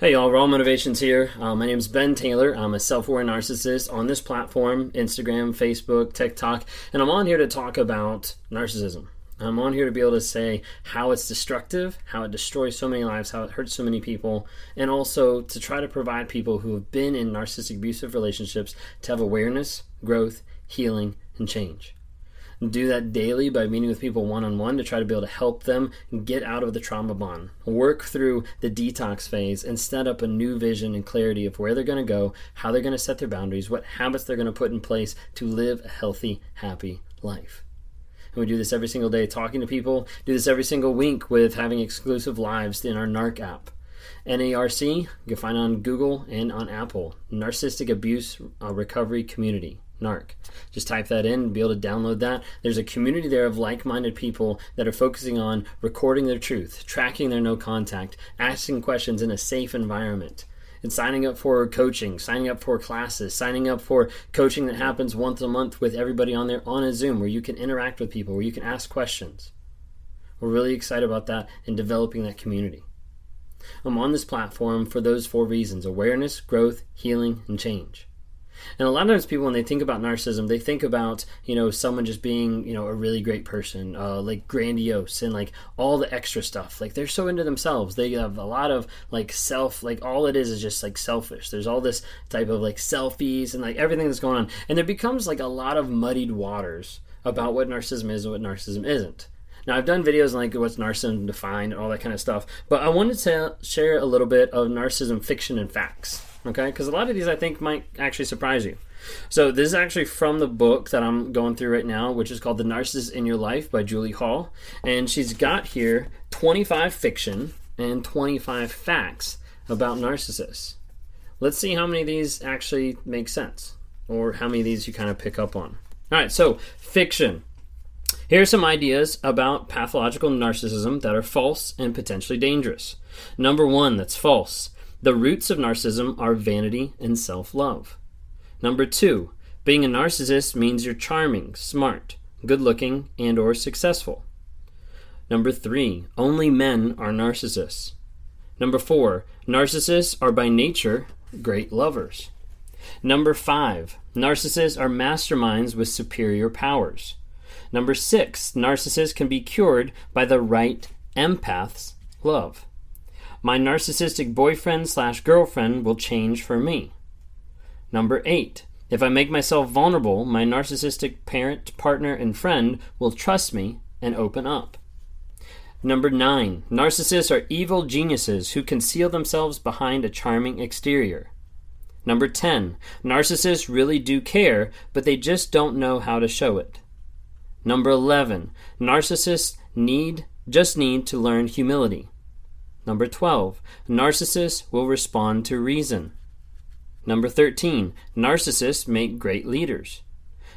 Hey y'all, Raw Motivations here. Uh, my name is Ben Taylor. I'm a self aware narcissist on this platform Instagram, Facebook, TikTok, and I'm on here to talk about narcissism. I'm on here to be able to say how it's destructive, how it destroys so many lives, how it hurts so many people, and also to try to provide people who have been in narcissistic abusive relationships to have awareness, growth, healing, and change do that daily by meeting with people one on one to try to be able to help them get out of the trauma bond, work through the detox phase, and set up a new vision and clarity of where they're going to go, how they're going to set their boundaries, what habits they're going to put in place to live a healthy, happy life. And we do this every single day talking to people, do this every single week with having exclusive lives in our NARC app. NARC, you can find on Google and on Apple, Narcissistic Abuse uh, Recovery Community. NARC. Just type that in and be able to download that. There's a community there of like minded people that are focusing on recording their truth, tracking their no contact, asking questions in a safe environment, and signing up for coaching, signing up for classes, signing up for coaching that happens once a month with everybody on there on a Zoom where you can interact with people, where you can ask questions. We're really excited about that and developing that community. I'm on this platform for those four reasons awareness, growth, healing, and change. And a lot of times people, when they think about narcissism, they think about, you know, someone just being, you know, a really great person, uh, like grandiose and like all the extra stuff. Like they're so into themselves. They have a lot of like self, like all it is is just like selfish. There's all this type of like selfies and like everything that's going on. And there becomes like a lot of muddied waters about what narcissism is and what narcissism isn't. Now, I've done videos on like what's narcissism defined and all that kind of stuff, but I wanted to share a little bit of narcissism fiction and facts okay? Because a lot of these I think might actually surprise you. So this is actually from the book that I'm going through right now, which is called The Narcissist in Your Life by Julie Hall. And she's got here 25 fiction and 25 facts about narcissists. Let's see how many of these actually make sense or how many of these you kind of pick up on. All right, so fiction. Here are some ideas about pathological narcissism that are false and potentially dangerous. Number one, that's false. The roots of narcissism are vanity and self love. Number two, being a narcissist means you're charming, smart, good looking, and or successful. Number three, only men are narcissists. Number four, narcissists are by nature great lovers. Number five, narcissists are masterminds with superior powers. Number six, narcissists can be cured by the right empath's love. My narcissistic boyfriend slash girlfriend will change for me. Number eight, if I make myself vulnerable, my narcissistic parent, partner, and friend will trust me and open up. Number nine, narcissists are evil geniuses who conceal themselves behind a charming exterior. Number 10, narcissists really do care, but they just don't know how to show it. Number 11, narcissists need just need to learn humility. Number 12. Narcissists will respond to reason. Number 13. Narcissists make great leaders.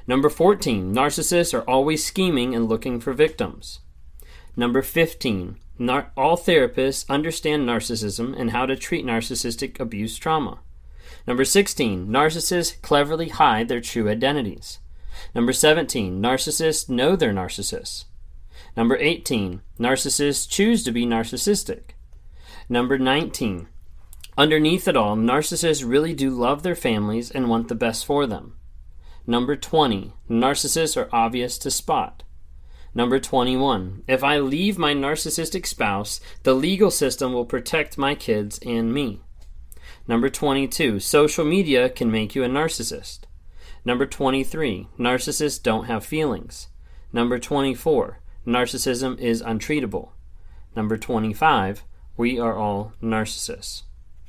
Number 14. Narcissists are always scheming and looking for victims. Number 15. Nar- all therapists understand narcissism and how to treat narcissistic abuse trauma. Number 16. Narcissists cleverly hide their true identities. Number 17. Narcissists know they're narcissists. Number 18. Narcissists choose to be narcissistic. Number 19. Underneath it all, narcissists really do love their families and want the best for them. Number 20. Narcissists are obvious to spot. Number 21. If I leave my narcissistic spouse, the legal system will protect my kids and me. Number 22. Social media can make you a narcissist. Number 23. Narcissists don't have feelings. Number 24. Narcissism is untreatable. Number 25 we are all narcissists.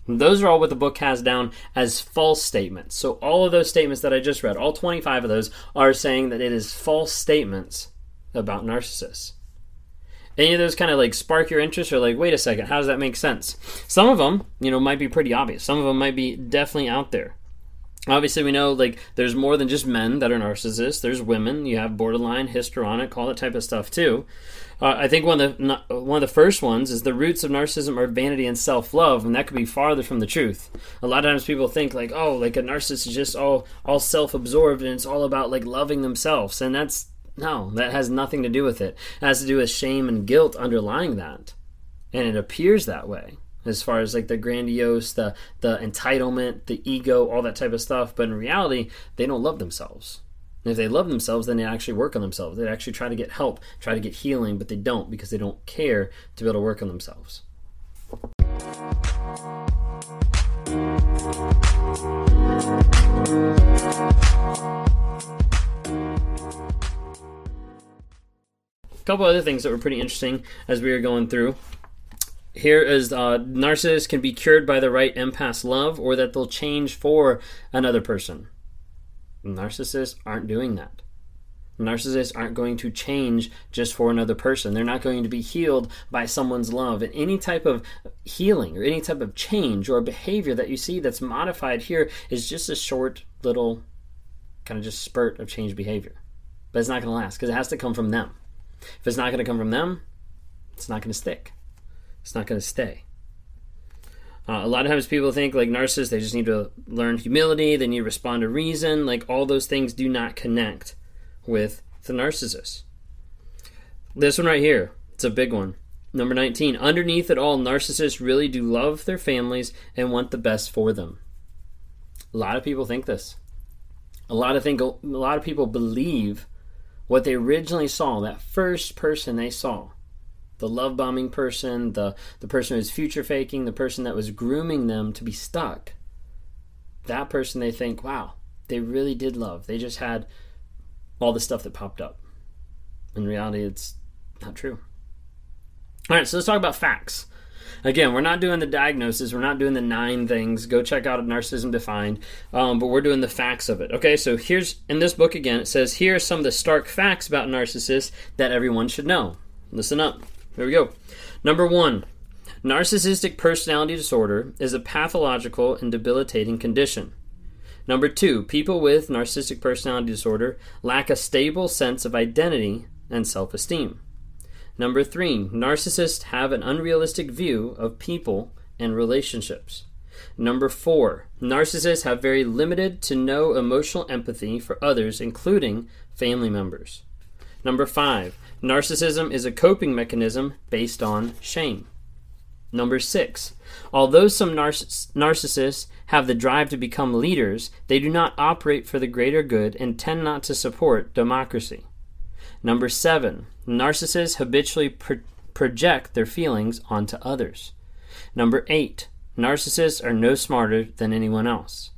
those are all what the book has down as false statements. So, all of those statements that I just read, all 25 of those, are saying that it is false statements about narcissists. Any of those kind of like spark your interest or like, wait a second, how does that make sense? Some of them, you know, might be pretty obvious. Some of them might be definitely out there. Obviously, we know like there's more than just men that are narcissists. There's women. You have borderline, histrionic, all that type of stuff too. Uh, I think one of the one of the first ones is the roots of narcissism are vanity and self love, and that could be farther from the truth. A lot of times people think like, oh, like a narcissist is just all all self absorbed and it's all about like loving themselves, and that's No, that has nothing to do with it. It has to do with shame and guilt underlying that. And it appears that way as far as like the grandiose, the the entitlement, the ego, all that type of stuff. But in reality, they don't love themselves. And if they love themselves, then they actually work on themselves. They actually try to get help, try to get healing, but they don't because they don't care to be able to work on themselves. A couple other things that were pretty interesting as we were going through. Here is uh, narcissists can be cured by the right empath love, or that they'll change for another person. Narcissists aren't doing that. Narcissists aren't going to change just for another person. They're not going to be healed by someone's love. And any type of healing or any type of change or behavior that you see that's modified here is just a short little kind of just spurt of change behavior. But it's not going to last because it has to come from them. If it's not going to come from them, it's not going to stick. It's not going to stay. Uh, a lot of times people think like narcissists, they just need to learn humility, they need to respond to reason. Like all those things do not connect with the narcissist. This one right here, it's a big one. Number 19. Underneath it all, narcissists really do love their families and want the best for them. A lot of people think this. A lot of think a lot of people believe what they originally saw, that first person they saw, the love bombing person, the, the person who was future faking, the person that was grooming them to be stuck, that person they think, wow, they really did love. They just had all the stuff that popped up. In reality, it's not true. All right, so let's talk about facts. Again, we're not doing the diagnosis. We're not doing the nine things. Go check out Narcissism Defined. Um, but we're doing the facts of it. Okay, so here's in this book again. It says here are some of the stark facts about narcissists that everyone should know. Listen up. Here we go. Number one, narcissistic personality disorder is a pathological and debilitating condition. Number two, people with narcissistic personality disorder lack a stable sense of identity and self esteem. Number three, narcissists have an unrealistic view of people and relationships. Number four, narcissists have very limited to no emotional empathy for others, including family members. Number five, narcissism is a coping mechanism based on shame. Number six, although some narcissists have the drive to become leaders, they do not operate for the greater good and tend not to support democracy. Number seven, narcissists habitually pro- project their feelings onto others. Number eight, narcissists are no smarter than anyone else.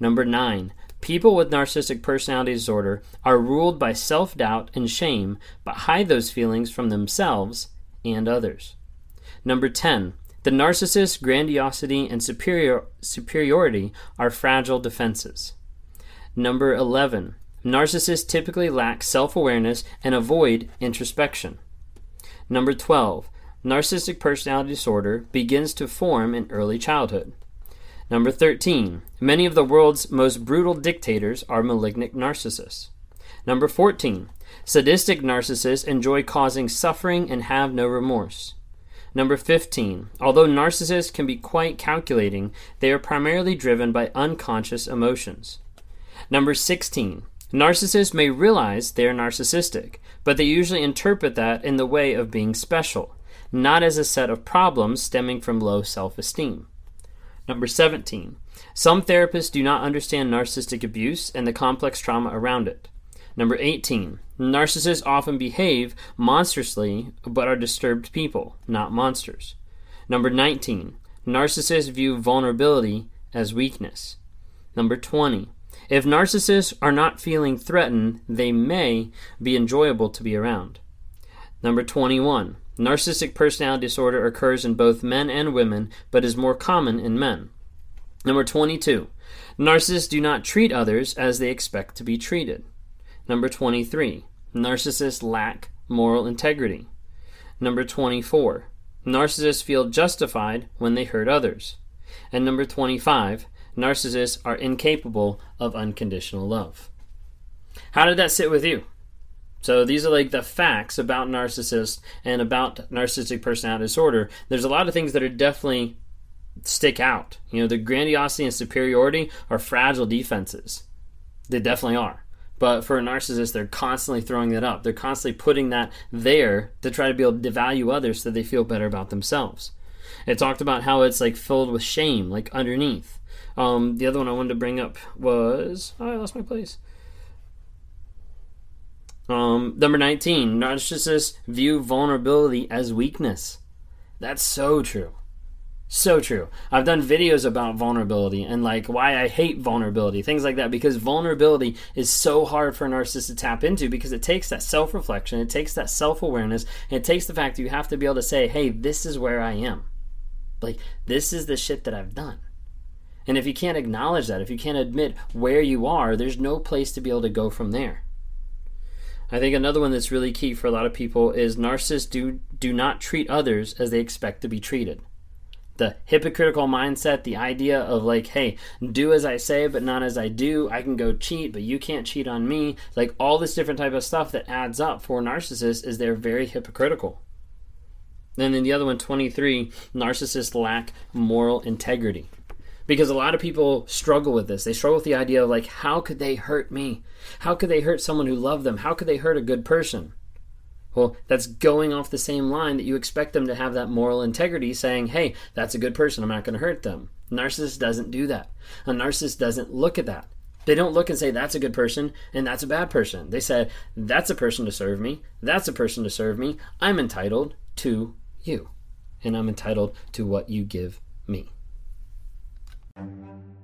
Number nine, people with narcissistic personality disorder are ruled by self doubt and shame, but hide those feelings from themselves and others. Number 10, the narcissist's grandiosity and superior, superiority are fragile defenses. Number 11, Narcissists typically lack self awareness and avoid introspection. Number 12. Narcissistic personality disorder begins to form in early childhood. Number 13. Many of the world's most brutal dictators are malignant narcissists. Number 14. Sadistic narcissists enjoy causing suffering and have no remorse. Number 15. Although narcissists can be quite calculating, they are primarily driven by unconscious emotions. Number 16. Narcissists may realize they are narcissistic, but they usually interpret that in the way of being special, not as a set of problems stemming from low self esteem. Number 17. Some therapists do not understand narcissistic abuse and the complex trauma around it. Number 18. Narcissists often behave monstrously but are disturbed people, not monsters. Number 19. Narcissists view vulnerability as weakness. Number 20. If narcissists are not feeling threatened, they may be enjoyable to be around. Number 21. Narcissistic personality disorder occurs in both men and women, but is more common in men. Number 22. Narcissists do not treat others as they expect to be treated. Number 23. Narcissists lack moral integrity. Number 24. Narcissists feel justified when they hurt others. And number 25 narcissists are incapable of unconditional love. How did that sit with you? So these are like the facts about narcissists and about narcissistic personality disorder. There's a lot of things that are definitely stick out. You know, the grandiosity and superiority are fragile defenses. They definitely are. But for a narcissist, they're constantly throwing that up. They're constantly putting that there to try to be able to devalue others so they feel better about themselves. It talked about how it's like filled with shame, like underneath. Um, the other one I wanted to bring up was oh, I lost my place. Um, number 19, narcissists view vulnerability as weakness. That's so true. So true. I've done videos about vulnerability and like why I hate vulnerability, things like that, because vulnerability is so hard for a narcissist to tap into because it takes that self reflection, it takes that self awareness, it takes the fact that you have to be able to say, hey, this is where I am. Like, this is the shit that I've done. And if you can't acknowledge that, if you can't admit where you are, there's no place to be able to go from there. I think another one that's really key for a lot of people is narcissists do do not treat others as they expect to be treated. The hypocritical mindset, the idea of like, hey, do as I say but not as I do. I can go cheat, but you can't cheat on me. Like all this different type of stuff that adds up for narcissists is they're very hypocritical. And then the other one, 23, narcissists lack moral integrity because a lot of people struggle with this. They struggle with the idea of like, how could they hurt me? How could they hurt someone who loved them? How could they hurt a good person? Well, that's going off the same line that you expect them to have that moral integrity, saying, hey, that's a good person. I'm not going to hurt them. A narcissist doesn't do that. A narcissist doesn't look at that. They don't look and say, that's a good person and that's a bad person. They say, that's a person to serve me. That's a person to serve me. I'm entitled to you. And I'm entitled to what you give me. Thank you.